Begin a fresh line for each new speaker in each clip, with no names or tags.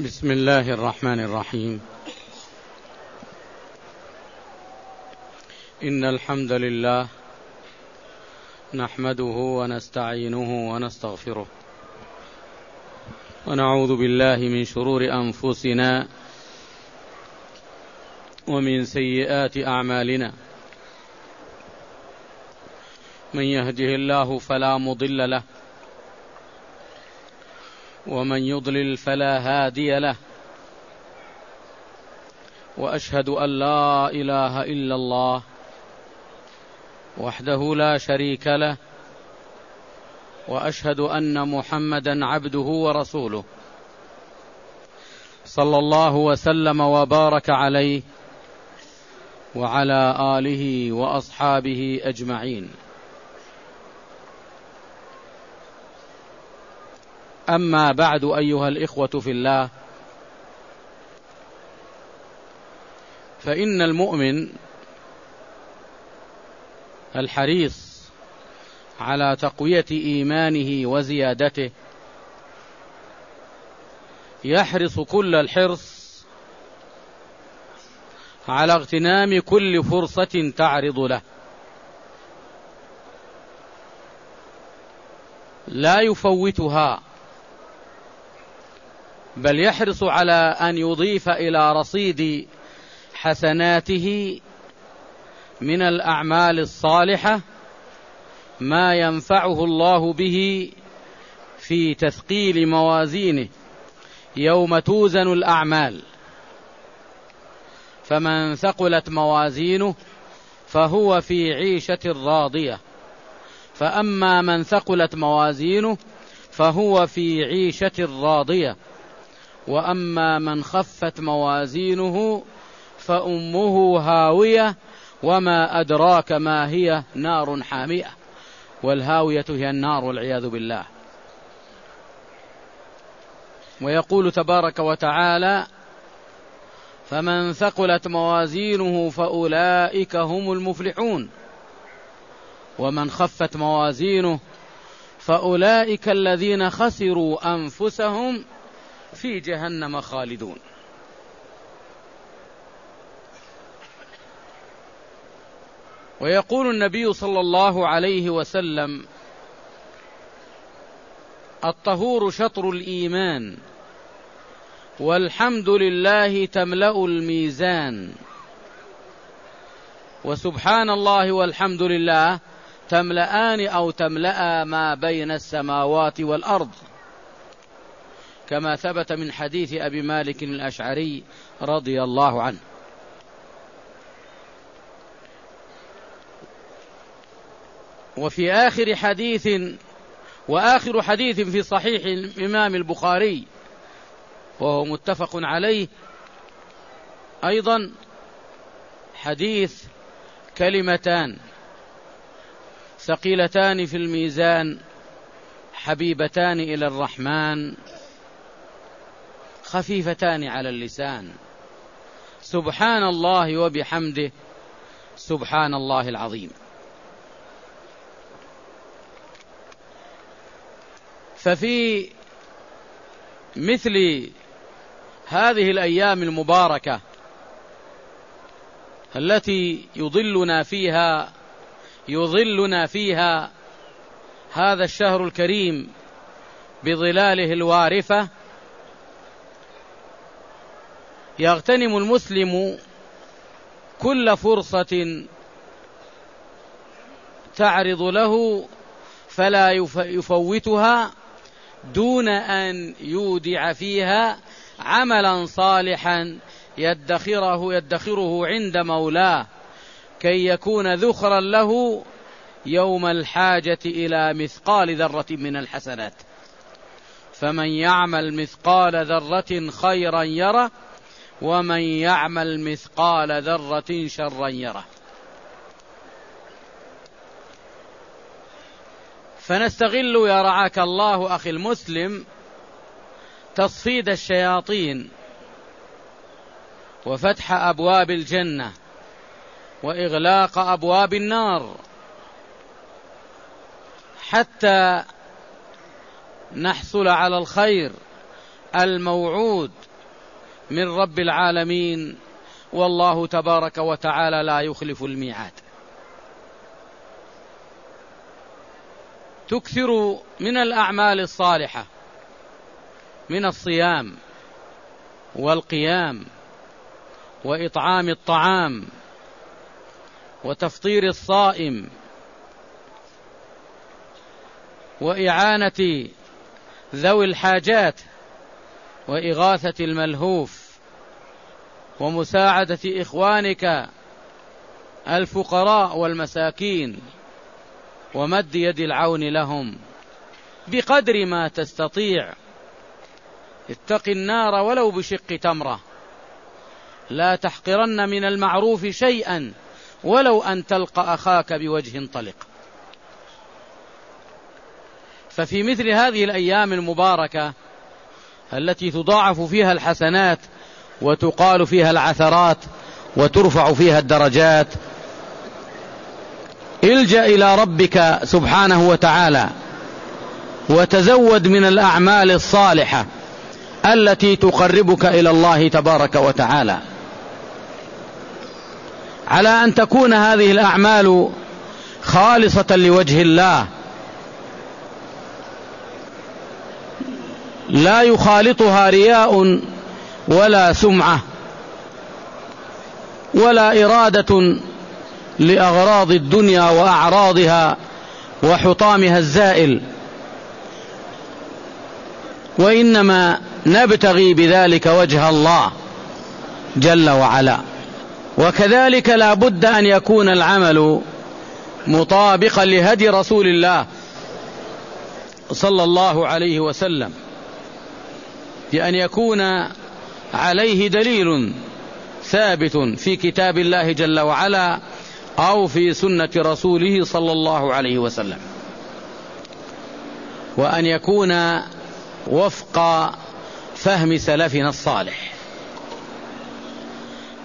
بسم الله الرحمن الرحيم. إن الحمد لله نحمده ونستعينه ونستغفره. ونعوذ بالله من شرور أنفسنا ومن سيئات أعمالنا. من يهده الله فلا مضل له ومن يضلل فلا هادي له. وأشهد أن لا إله إلا الله وحده لا شريك له. وأشهد أن محمدا عبده ورسوله. صلى الله وسلم وبارك عليه وعلى آله وأصحابه أجمعين. أما بعد أيها الإخوة في الله فإن المؤمن الحريص على تقوية إيمانه وزيادته يحرص كل الحرص على اغتنام كل فرصة تعرض له. لا يفوتها بل يحرص على أن يضيف إلى رصيد حسناته من الأعمال الصالحة ما ينفعه الله به في تثقيل موازينه يوم توزن الأعمال. فمن ثقلت موازينه فهو في عيشة راضية. فأما من ثقلت موازينه فهو في عيشة راضية. وأما من خفت موازينه فأمه هاوية وما أدراك ما هي نار حامية والهاوية هي النار والعياذ بالله. ويقول تبارك وتعالى فمن ثقلت موازينه فأولئك هم المفلحون. ومن خفت موازينه فأولئك الذين خسروا أنفسهم في جهنم خالدون. ويقول النبي صلى الله عليه وسلم الطهور شطر الإيمان والحمد لله تملأ الميزان. وسبحان الله والحمد لله تملأان أو تملأ ما بين السماوات والأرض. كما ثبت من حديث أبي مالك الأشعري رضي الله عنه. وفي آخر حديث وآخر حديث في صحيح الإمام البخاري وهو متفق عليه أيضا حديث كلمتان ثقيلتان في الميزان حبيبتان إلى الرحمن. خفيفتان على اللسان. سبحان الله وبحمده. سبحان الله العظيم. ففي مثل هذه الأيام المباركة التي يضلنا فيها يظلنا فيها هذا الشهر الكريم بظلاله الوارفه يغتنم المسلم كل فرصة تعرض له فلا يفوتها دون أن يودع فيها عملا صالحا يدخره يدخره عند مولاه كي يكون ذخرا له يوم الحاجة إلى مثقال ذرة من الحسنات. فمن يعمل مثقال ذرة خيرا يره ومن يعمل مثقال ذرة شرا يره. فنستغل يا رعاك الله أخي المسلم تصفيد الشياطين وفتح أبواب الجنة وإغلاق أبواب النار حتى نحصل على الخير الموعود من رب العالمين والله تبارك وتعالى لا يخلف الميعاد. تكثر من الأعمال الصالحة من الصيام والقيام وإطعام الطعام وتفطير الصائم وإعانة ذوي الحاجات وإغاثة الملهوف ومساعدة إخوانك الفقراء والمساكين ومد يد العون لهم بقدر ما تستطيع. اتق النار ولو بشق تمرة. لا تحقرن من المعروف شيئا ولو أن تلقى أخاك بوجه طلق. ففي مثل هذه الأيام المباركة التي تضاعف فيها الحسنات وتقال فيها العثرات وترفع فيها الدرجات. الجأ إلى ربك سبحانه وتعالى وتزود من الأعمال الصالحة التي تقربك إلى الله تبارك وتعالى. على أن تكون هذه الأعمال خالصة لوجه الله لا يخالطها رياء ولا سمعة ولا إرادة لأغراض الدنيا وأعراضها وحطامها الزائل. وإنما نبتغي بذلك وجه الله جل وعلا. وكذلك لا بد أن يكون العمل مطابقا لهدي رسول الله صلى الله عليه وسلم بأن يكون عليه دليل ثابت في كتاب الله جل وعلا أو في سنة رسوله صلى الله عليه وسلم. وأن يكون وفق فهم سلفنا الصالح.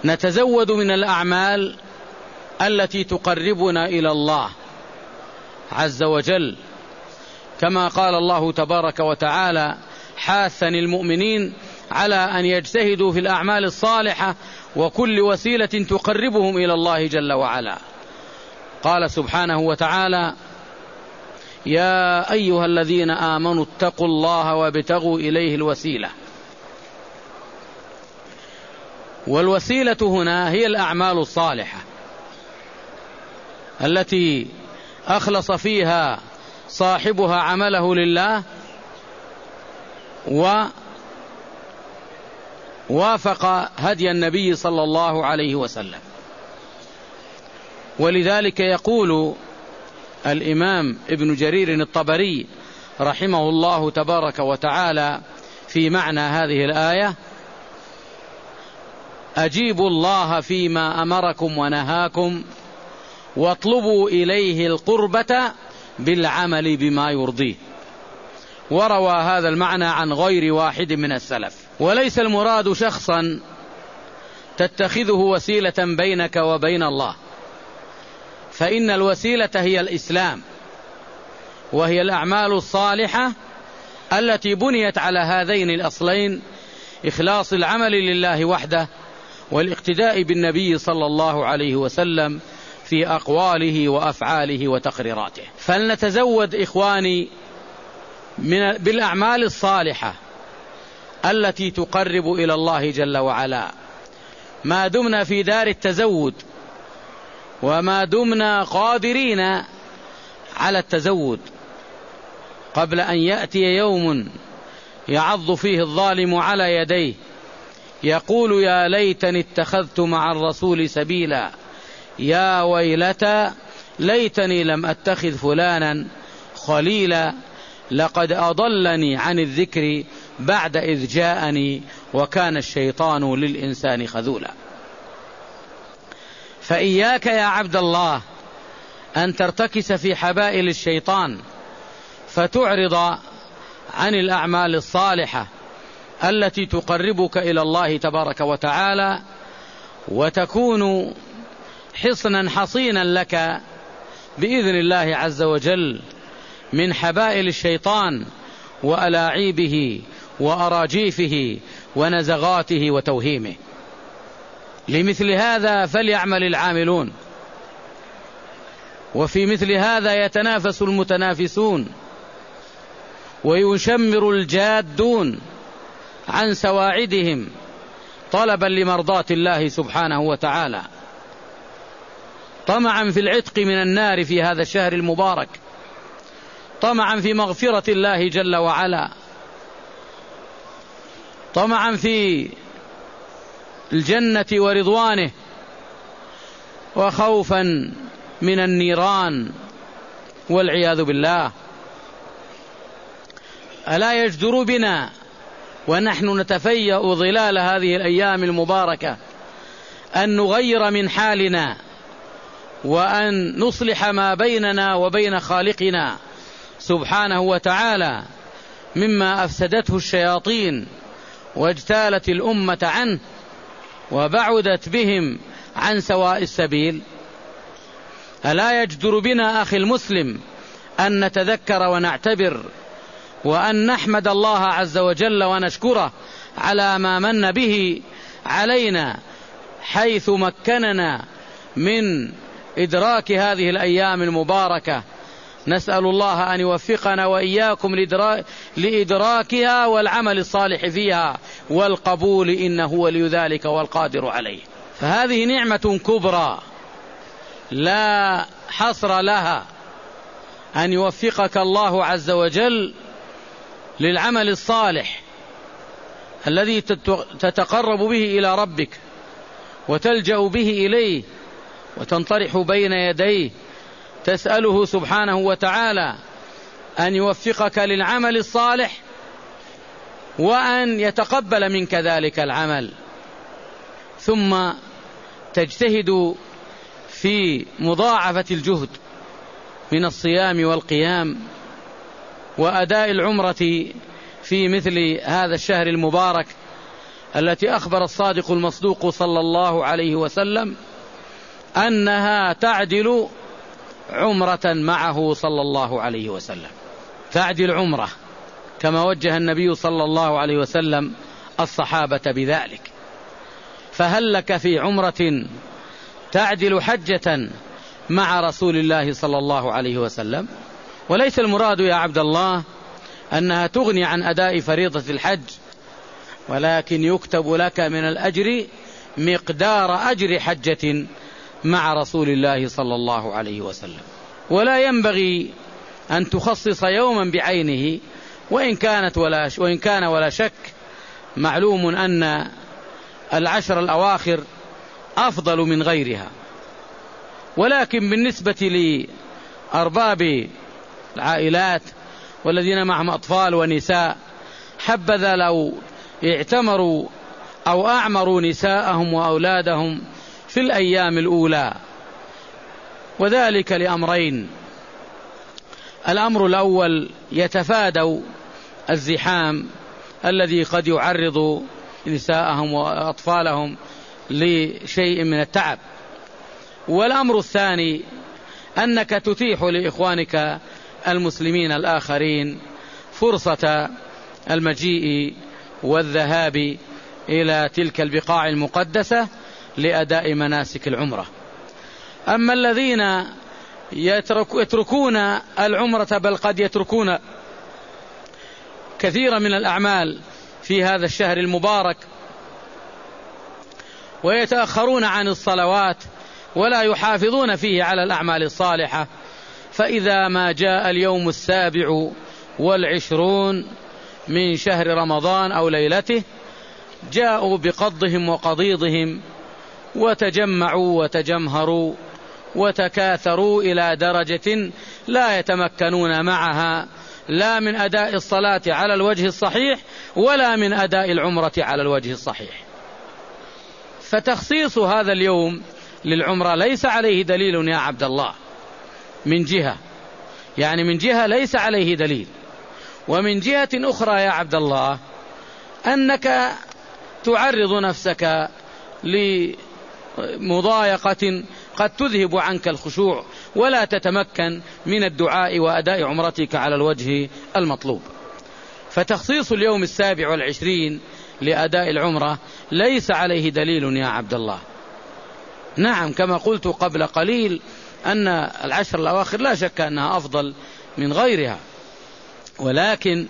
نتزود من الأعمال التي تقربنا إلى الله عز وجل. كما قال الله تبارك وتعالى حاثا المؤمنين على أن يجتهدوا في الأعمال الصالحة وكل وسيلة تقربهم إلى الله جل وعلا. قال سبحانه وتعالى يا أيها الذين آمنوا اتقوا الله وابتغوا إليه الوسيلة. والوسيلة هنا هي الأعمال الصالحة التي أخلص فيها صاحبها عمله لله ووافق هدي النبي صلى الله عليه وسلم. ولذلك يقول الإمام ابن جرير الطبري رحمه الله تبارك وتعالى في معنى هذه الآية أجيبوا الله فيما أمركم ونهاكم واطلبوا إليه القربة بالعمل بما يرضيه. وروى هذا المعنى عن غير واحد من السلف. وليس المراد شخصا تتخذه وسيلة بينك وبين الله. فإن الوسيلة هي الإسلام وهي الأعمال الصالحة التي بنيت على هذين الأصلين إخلاص العمل لله وحده والاقتداء بالنبي صلى الله عليه وسلم في أقواله وأفعاله وتقريراته. فلنتزود إخواني من بالأعمال الصالحة. التي تقرب إلى الله جل وعلا. ما دمنا في دار التزود وما دمنا قادرين على التزود. قبل أن يأتي يوم يعض فيه الظالم على يديه يقول يا ليتني اتخذت مع الرسول سبيلا. يا ويلتى ليتني لم أتخذ فلانا خليلا. لقد أضلني عن الذكر بعد إذ جاءني وكان الشيطان للإنسان خذولا. فإياك يا عبد الله أن ترتكس في حبائل الشيطان فتعرض عن الأعمال الصالحة التي تقربك إلى الله تبارك وتعالى وتكون حصنا حصينا لك بإذن الله عز وجل من حبائل الشيطان وألاعيبه وأراجيفه ونزغاته وتوهيمه. لمثل هذا فليعمل العاملون. وفي مثل هذا يتنافس المتنافسون. ويشمر الجادون عن سواعدهم طلبا لمرضاة الله سبحانه وتعالى. طمعا في العتق من النار في هذا الشهر المبارك. طمعا في مغفرة الله جل وعلا. طمعا في الجنة ورضوانه وخوفا من النيران والعياذ بالله. ألا يجدر بنا ونحن نتفيأ ظلال هذه الأيام المباركة أن نغير من حالنا وأن نصلح ما بيننا وبين خالقنا سبحانه وتعالى مما أفسدته الشياطين واجتالت الأمة عنه وبعدت بهم عن سواء السبيل. ألا يجدر بنا أخي المسلم أن نتذكر ونعتبر وأن نحمد الله عز وجل ونشكره على ما من به علينا حيث مكننا من إدراك هذه الأيام المباركة نسأل الله أن يوفقنا وإياكم لإدراكها والعمل الصالح فيها والقبول إنه ولي ذلك والقادر عليه. فهذه نعمة كبرى لا حصر لها أن يوفقك الله عز وجل للعمل الصالح الذي تتقرب به إلى ربك وتلجأ به إليه وتنطرح بين يديه تسأله سبحانه وتعالى أن يوفقك للعمل الصالح وأن يتقبل منك ذلك العمل. ثم تجتهد في مضاعفة الجهد من الصيام والقيام وأداء العمرة في مثل هذا الشهر المبارك التي أخبر الصادق المصدوق صلى الله عليه وسلم أنها تعدل عمرة معه صلى الله عليه وسلم. تعدل عمرة كما وجه النبي صلى الله عليه وسلم الصحابة بذلك. فهل لك في عمرة تعدل حجة مع رسول الله صلى الله عليه وسلم؟ وليس المراد يا عبد الله أنها تغني عن أداء فريضة الحج ولكن يكتب لك من الأجر مقدار أجر حجة مع رسول الله صلى الله عليه وسلم. ولا ينبغي أن تخصص يوما بعينه وإن كانت ولا وإن كان ولا شك معلوم أن العشر الأواخر أفضل من غيرها. ولكن بالنسبة لأرباب العائلات والذين معهم أطفال ونساء حبذا لو اعتمروا أو أعمروا نساءهم وأولادهم في الأيام الأولى. وذلك لأمرين. الأمر الأول يتفادوا الزحام الذي قد يعرض نساءهم وأطفالهم لشيء من التعب. والأمر الثاني أنك تتيح لإخوانك المسلمين الآخرين فرصة المجيء والذهاب إلى تلك البقاع المقدسة لأداء مناسك العمرة. أما الذين يترك يتركون العمرة بل قد يتركون كثيرا من الأعمال في هذا الشهر المبارك ويتأخرون عن الصلوات ولا يحافظون فيه على الأعمال الصالحة فإذا ما جاء اليوم السابع والعشرون من شهر رمضان أو ليلته جاءوا بقضهم وقضيضهم وتجمعوا وتجمهروا وتكاثروا إلى درجة لا يتمكنون معها لا من أداء الصلاة على الوجه الصحيح ولا من أداء العمرة على الوجه الصحيح. فتخصيص هذا اليوم للعمرة ليس عليه دليل يا عبد الله. من جهة يعني من جهة ليس عليه دليل. ومن جهة أخرى يا عبد الله أنك تعرض نفسك لمضايقة قد تذهب عنك الخشوع ولا تتمكن من الدعاء وأداء عمرتك على الوجه المطلوب. فتخصيص اليوم السابع والعشرين لأداء العمرة ليس عليه دليل يا عبد الله. نعم كما قلت قبل قليل أن العشر الأواخر لا شك أنها أفضل من غيرها. ولكن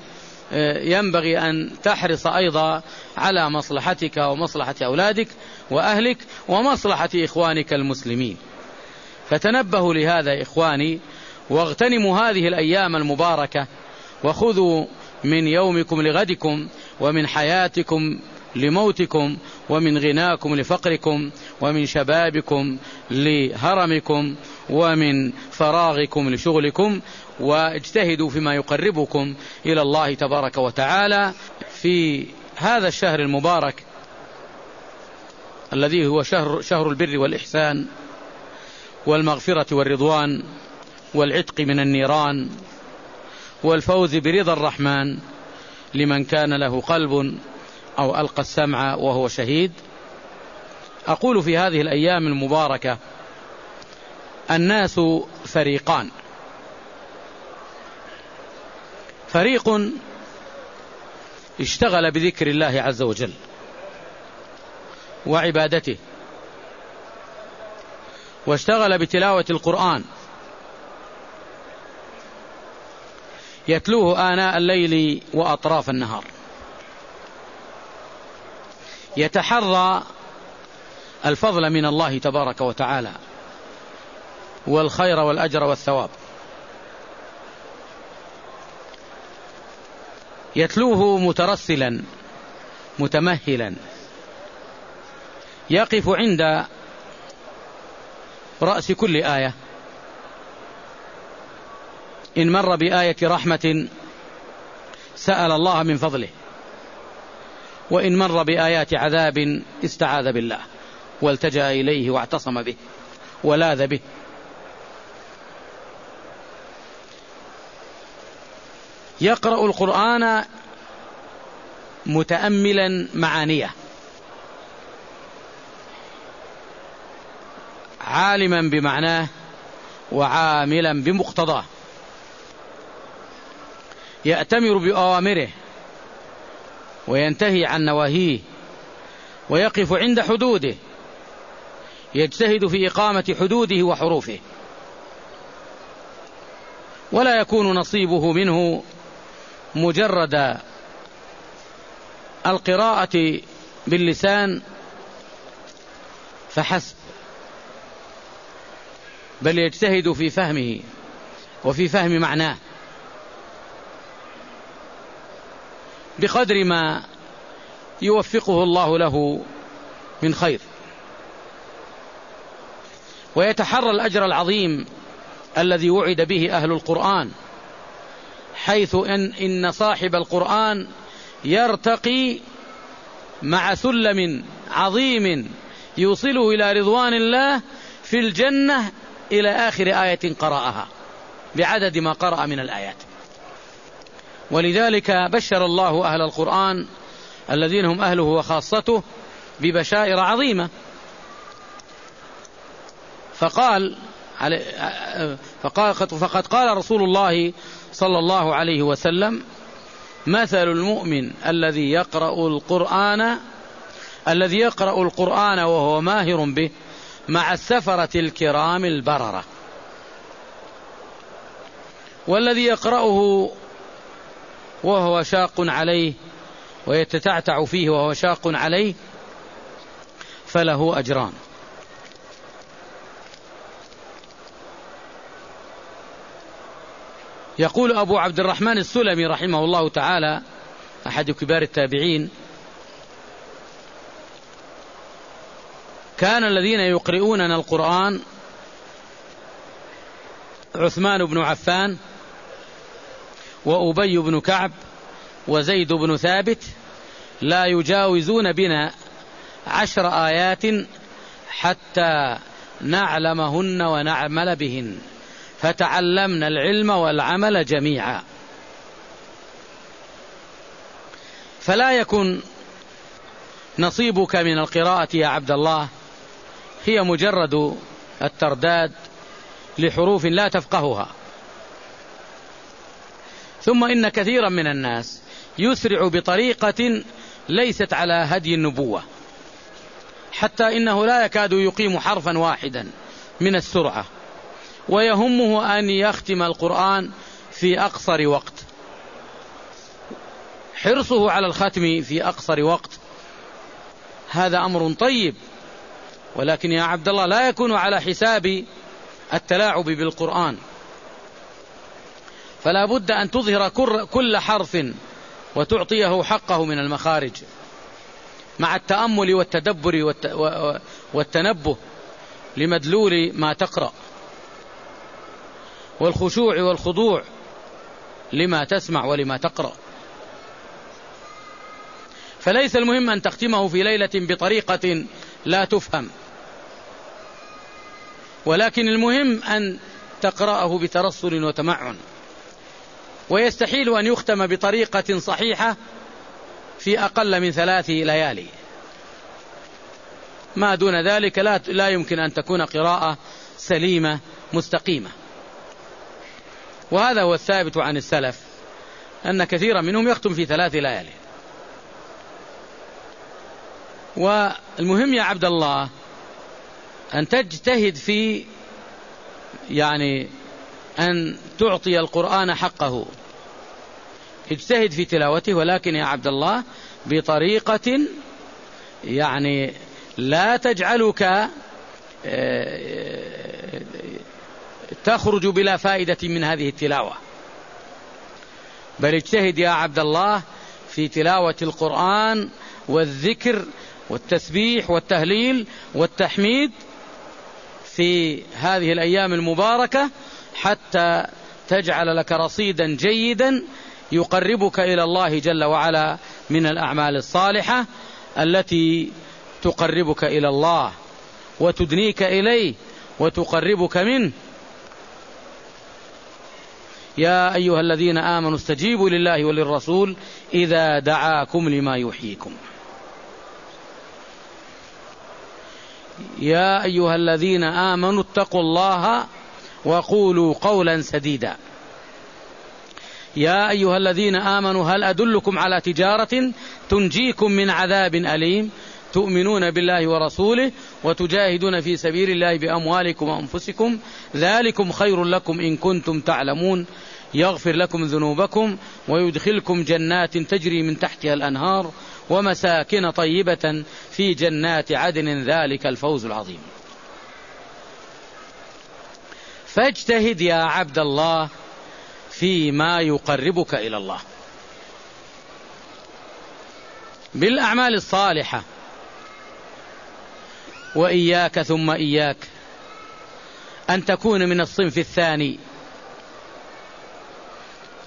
آه، ينبغي أن تحرص أيضا على مصلحتك ومصلحة أولادك وأهلك ومصلحة إخوانك المسلمين. فتنبهوا لهذا إخواني واغتنموا هذه الأيام المباركة وخذوا من يومكم لغدكم ومن حياتكم لموتكم ومن غناكم لفقركم ومن شبابكم لهرمكم ومن فراغكم لشغلكم واجتهدوا فيما يقربكم إلى الله تبارك وتعالى. في هذا الشهر المبارك الذي هو شهر شهر البر والإحسان والمغفرة والرضوان والعتق من النيران والفوز برضا الرحمن لمن كان له قلب أو ألقى السمع وهو شهيد. أقول في هذه الأيام المباركة الناس فريقان. فريق اشتغل بذكر الله عز وجل. وعبادته. واشتغل بتلاوة القرآن. يتلوه آناء الليل وأطراف النهار. يتحرى الفضل من الله تبارك وتعالى. والخير والأجر والثواب. يتلوه مترسلا متمهلا. يقف عند رأس كل آية. إن مر بآية رحمة سأل الله من فضله. وإن مر بآيات عذاب استعاذ بالله. والتجأ إليه واعتصم به. ولاذ به. يقرأ القرآن متأملا معانيه. عالما بمعناه وعاملا بمقتضاه. يأتمر بأوامره وينتهي عن نواهيه ويقف عند حدوده. يجتهد في إقامة حدوده وحروفه. ولا يكون نصيبه منه مجرد القراءة باللسان فحسب بل يجتهد في فهمه وفي فهم معناه. بقدر ما يوفقه الله له من خير. ويتحرى الأجر العظيم الذي وعد به أهل القرآن حيث ان إن صاحب القرآن يرتقي مع سلم عظيم يوصله إلى رضوان الله في الجنة إلى آخر آية قرأها بعدد ما قرأ من الآيات. ولذلك بشر الله أهل القرآن الذين هم أهله وخاصته ببشائر عظيمة. فقال فقال فقد قال رسول الله صلى الله عليه وسلم مثل المؤمن الذي يقرأ القرآن الذي يقرأ القرآن وهو ماهر به مع السفرة الكرام البررة. والذي يقرأه وهو شاق عليه ويتتعتع فيه وهو شاق عليه فله أجران. يقول أبو عبد الرحمن السلمي رحمه الله تعالى أحد كبار التابعين كان الذين يقرؤوننا القرآن عثمان بن عفان وأبي بن كعب وزيد بن ثابت لا يجاوزون بنا عشر آيات حتى نعلمهن ونعمل بهن. فتعلمنا العلم والعمل جميعا. فلا يكن نصيبك من القراءة يا عبد الله. هي مجرد الترداد لحروف لا تفقهها. ثم إن كثيرا من الناس يسرع بطريقة ليست على هدي النبوة حتى إنه لا يكاد يقيم حرفا واحدا من السرعة ويهمه أن يختم القرآن في أقصر وقت. حرصه على الختم في أقصر وقت هذا أمر طيب. ولكن يا عبد الله لا يكون على حساب التلاعب بالقرآن. فلا بد أن تظهر كل حرف وتعطيه حقه من المخارج مع التأمل والتدبر والتنبه لمدلول ما تقرأ. والخشوع والخضوع لما تسمع ولما تقرأ. فليس المهم أن تختمه في ليلة بطريقة لا تفهم. ولكن المهم أن تقرأه بترصل وتمعن. ويستحيل أن يختم بطريقة صحيحة في أقل من ثلاث ليالي. ما دون ذلك لا, لا يمكن أن تكون قراءة سليمة مستقيمة. وهذا هو الثابت عن السلف أن كثيرا منهم يختم في ثلاث ليالي. والمهم يا عبد الله أن تجتهد في يعني أن تعطي القرآن حقه. اجتهد في تلاوته ولكن يا عبد الله بطريقة يعني لا تجعلك آه، تخرج بلا فائدة من هذه التلاوة. بل اجتهد يا عبد الله في تلاوة القرآن والذكر والتسبيح والتهليل والتحميد في هذه الأيام المباركة حتى تجعل لك رصيدا جيدا يقربك إلى الله جل وعلا من الأعمال الصالحة التي تقربك إلى الله وتدنيك إليه وتقربك منه. يا أيها الذين آمنوا استجيبوا لله وللرسول إذا دعاكم لما يحييكم يا أيها الذين آمنوا اتقوا الله وقولوا قولا سديدا. يا أيها الذين آمنوا هل أدلكم على تجارة تنجيكم من عذاب أليم؟ تؤمنون بالله ورسوله وتجاهدون في سبيل الله بأموالكم وأنفسكم. ذلكم خير لكم إن كنتم تعلمون. يغفر لكم ذنوبكم ويدخلكم جنات تجري من تحتها الأنهار. ومساكن طيبة في جنات عدن ذلك الفوز العظيم. فاجتهد يا عبد الله فيما يقربك إلى الله. بالأعمال الصالحة. وإياك ثم إياك أن تكون من الصنف الثاني.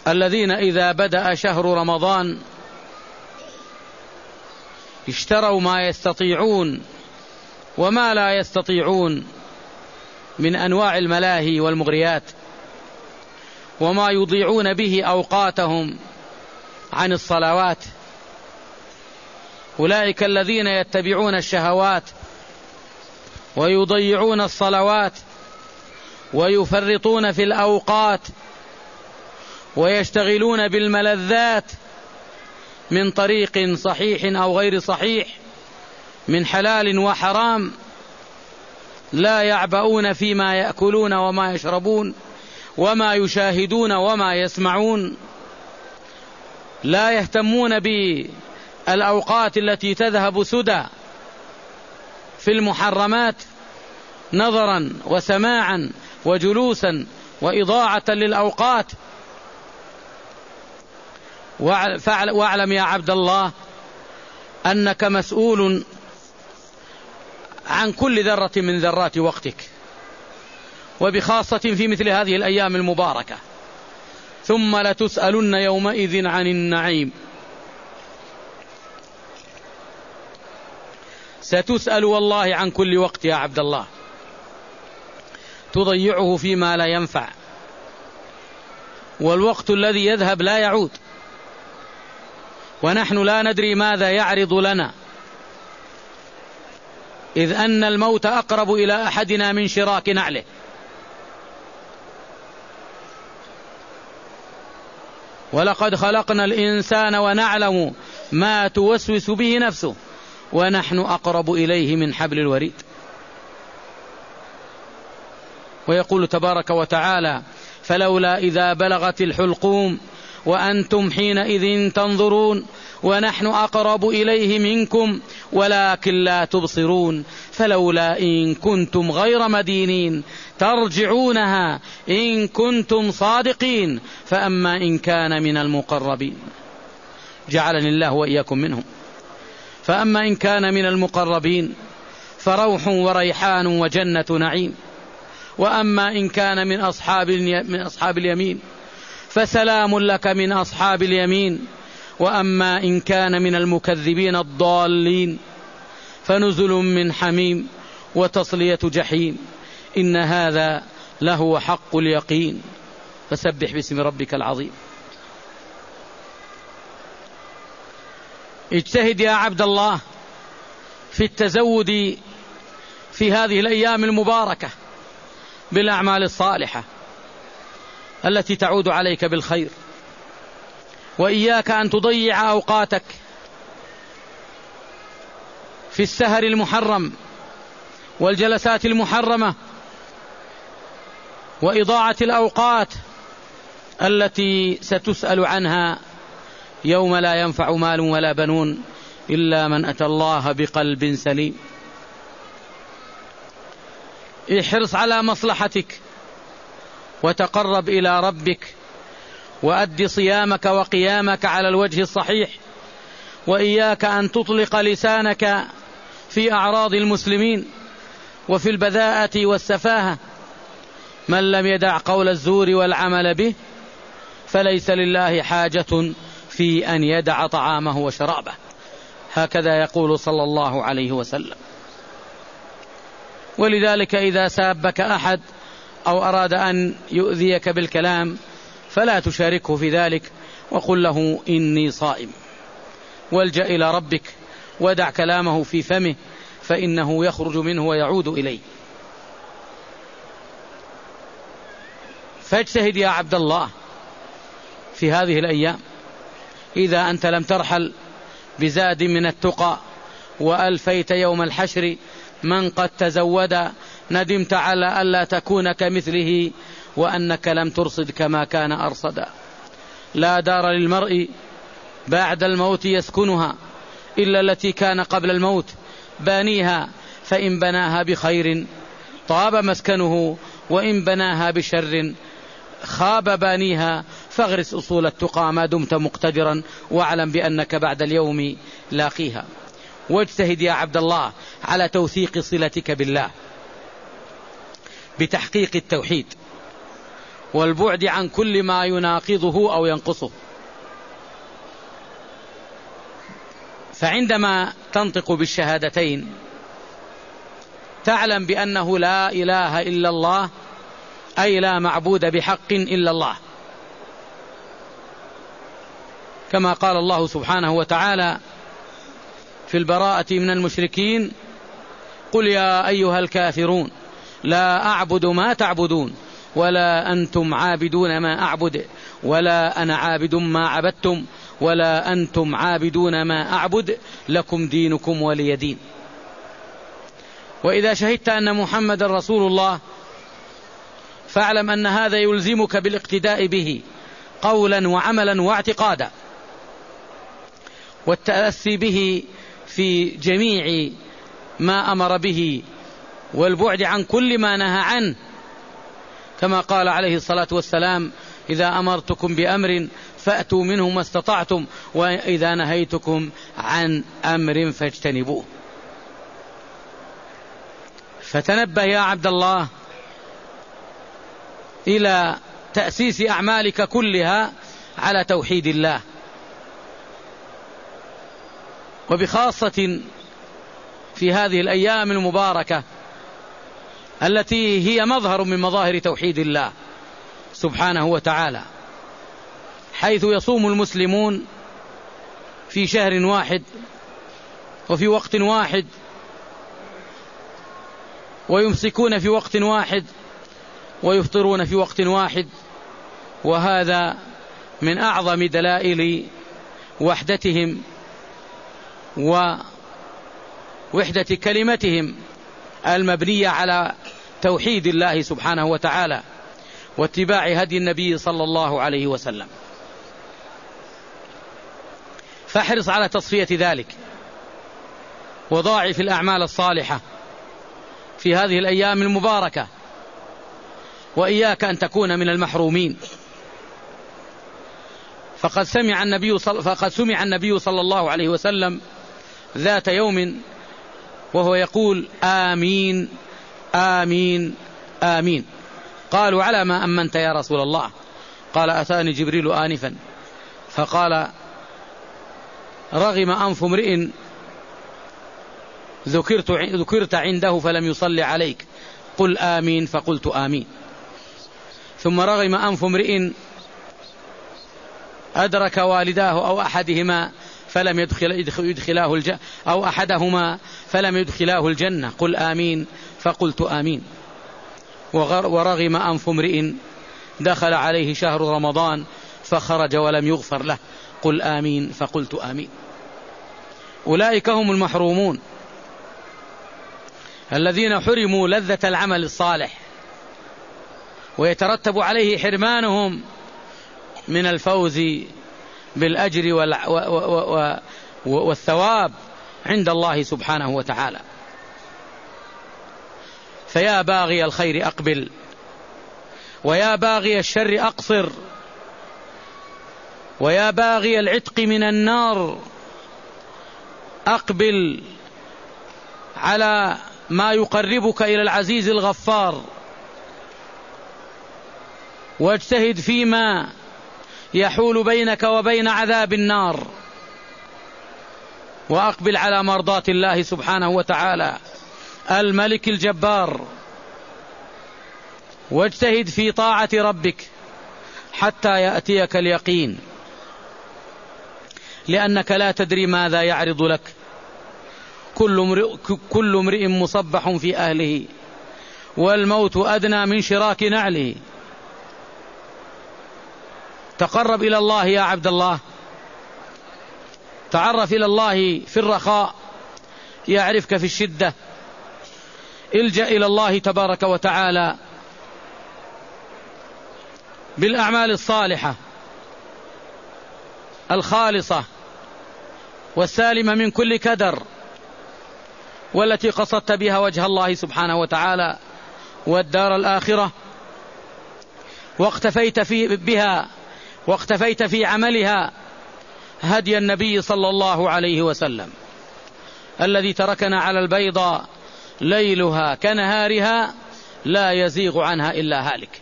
الذين إذا بدأ شهر رمضان اشتروا ما يستطيعون وما لا يستطيعون من أنواع الملاهي والمغريات وما يضيعون به أوقاتهم عن الصلوات. أولئك الذين يتبعون الشهوات ويضيعون الصلوات ويفرطون في الأوقات ويشتغلون بالملذات من طريق صحيح أو غير صحيح من حلال وحرام لا يعبؤون فيما يأكلون وما يشربون وما يشاهدون وما يسمعون لا يهتمون بالأوقات التي تذهب سدى في المحرمات نظرا وسماعا وجلوسا وإضاعة للأوقات واعلم يا عبد الله أنك مسؤول عن كل ذرة من ذرات وقتك وبخاصة في مثل هذه الأيام المباركة. ثم لتسألن يومئذ عن النعيم. ستسأل والله عن كل وقت يا عبد الله. تضيعه فيما لا ينفع. والوقت الذي يذهب لا يعود. ونحن لا ندري ماذا يعرض لنا. إذ أن الموت أقرب إلى أحدنا من شراك نعله. ولقد خلقنا الإنسان ونعلم ما توسوس به نفسه ونحن أقرب إليه من حبل الوريد. ويقول تبارك وتعالى فلولا إذا بلغت الحلقوم وأنتم حينئذ تنظرون ونحن أقرب إليه منكم ولكن لا تبصرون فلولا إن كنتم غير مدينين ترجعونها إن كنتم صادقين فأما إن كان من المقربين. جعلني الله وإياكم منهم. فأما إن كان من المقربين فروح وريحان وجنة نعيم. وأما إن كان من أصحاب من أصحاب اليمين فسلام لك من أصحاب اليمين وأما إن كان من المكذبين الضالين فنزل من حميم وتصلية جحيم. إن هذا لهو حق اليقين. فسبح باسم ربك العظيم. اجتهد يا عبد الله في التزود في هذه الأيام المباركة بالأعمال الصالحة. التي تعود عليك بالخير. وإياك أن تضيع أوقاتك في السهر المحرم والجلسات المحرمة وإضاعة الأوقات التي ستسأل عنها يوم لا ينفع مال ولا بنون إلا من أتى الله بقلب سليم. احرص على مصلحتك. وتقرب إلى ربك وأد صيامك وقيامك على الوجه الصحيح وإياك أن تطلق لسانك في أعراض المسلمين وفي البذاءة والسفاهة. من لم يدع قول الزور والعمل به فليس لله حاجة في أن يدع طعامه وشرابه. هكذا يقول صلى الله عليه وسلم. ولذلك إذا سابك أحد أو أراد أن يؤذيك بالكلام فلا تشاركه في ذلك وقل له إني صائم. والجأ إلى ربك ودع كلامه في فمه فإنه يخرج منه ويعود إليه. فاجتهد يا عبد الله في هذه الأيام. إذا أنت لم ترحل بزاد من التقى وألفيت يوم الحشر من قد تزود ندمت على ألا تكون كمثله وأنك لم ترصد كما كان أرصدا. لا دار للمرء بعد الموت يسكنها إلا التي كان قبل الموت. بانيها فإن بناها بخير طاب مسكنه وإن بناها بشر خاب بانيها فاغرس أصول التقى ما دمت مقتدرا واعلم بأنك بعد اليوم لاقيها. واجتهد يا عبد الله على توثيق صلتك بالله. بتحقيق التوحيد والبعد عن كل ما يناقضه أو ينقصه. فعندما تنطق بالشهادتين تعلم بأنه لا إله إلا الله أي لا معبود بحق إلا الله. كما قال الله سبحانه وتعالى في البراءة من المشركين قل يا أيها الكافرون لا أعبد ما تعبدون ولا أنتم عابدون ما أعبد ولا أنا عابد ما عبدتم ولا أنتم عابدون ما أعبد لكم دينكم ولي دين. وإذا شهدت أن محمد رسول الله فاعلم أن هذا يلزمك بالاقتداء به قولا وعملا واعتقادا. والتأسي به في جميع ما أمر به والبعد عن كل ما نهى عنه. كما قال عليه الصلاة والسلام إذا أمرتكم بأمر فأتوا منه ما استطعتم وإذا نهيتكم عن أمر فاجتنبوه. فتنبه يا عبد الله إلى تأسيس أعمالك كلها على توحيد الله. وبخاصة في هذه الأيام المباركة التي هي مظهر من مظاهر توحيد الله سبحانه وتعالى حيث يصوم المسلمون في شهر واحد وفي وقت واحد ويمسكون في وقت واحد ويفطرون في وقت واحد وهذا من أعظم دلائل وحدتهم ووحدة كلمتهم المبنية على توحيد الله سبحانه وتعالى واتباع هدي النبي صلى الله عليه وسلم فاحرص على تصفية ذلك وضاعف الأعمال الصالحة في هذه الأيام المباركة وإياك أن تكون من المحرومين فقد سمع النبي. فقد سمع النبي صلى الله عليه وسلم ذات يوم وهو يقول آمين آمين آمين. قالوا على ما أمنت يا رسول الله. قال أتاني جبريل آنفا. فقال رغم أنف امرئ ذكرت, ذكرت عنده فلم يصلي عليك. قل آمين فقلت آمين. ثم رغم أنف امرئ أدرك والداه أو أحدهما فلم يدخل يدخلاه الجنة أو أحدهما فلم يدخلاه الجنة. قل آمين. فقلت آمين. ورغم أنف امرئ دخل عليه شهر رمضان فخرج ولم يغفر له. قل آمين. فقلت آمين. أولئك هم المحرومون. الذين حرموا لذة العمل الصالح. ويترتب عليه حرمانهم من الفوز بالأجر والثواب عند الله سبحانه وتعالى. فيا باغي الخير أقبل ويا باغي الشر أقصر ويا باغي العتق من النار أقبل على ما يقربك إلى العزيز الغفار. واجتهد فيما يحول بينك وبين عذاب النار. وأقبل على مرضاه الله سبحانه وتعالى. الملك الجبار. واجتهد في طاعة ربك حتى يأتيك اليقين. لأنك لا تدري ماذا يعرض لك. كل امرئ, كل امرئ مصبح في أهله. والموت أدنى من شراك نعله. تقرب إلى الله يا عبد الله. تعرف إلى الله في الرخاء يعرفك في الشدة. إلجأ إلى الله تبارك وتعالى بالأعمال الصالحة الخالصة والسالمة من كل كدر والتي قصدت بها وجه الله سبحانه وتعالى والدار الآخرة. واقتفيت في بها واقتفيت في عملها هدي النبي صلى الله عليه وسلم. الذي تركنا على البيضاء ليلها كنهارها لا يزيغ عنها إلا هالك.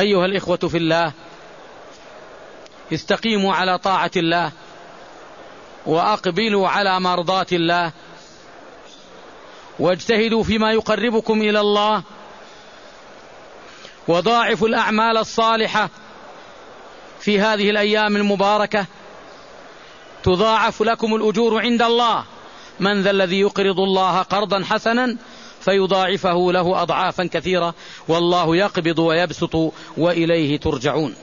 أيها الإخوة في الله استقيموا على طاعة الله وأقبلوا على مرضاة الله. واجتهدوا فيما يقربكم إلى الله. وضاعفوا الأعمال الصالحة في هذه الأيام المباركة. تضاعف لكم الأجور عند الله. من ذا الذي يقرض الله قرضا حسنا فيضاعفه له أضعافا كثيرة. والله يقبض ويبسط وإليه ترجعون.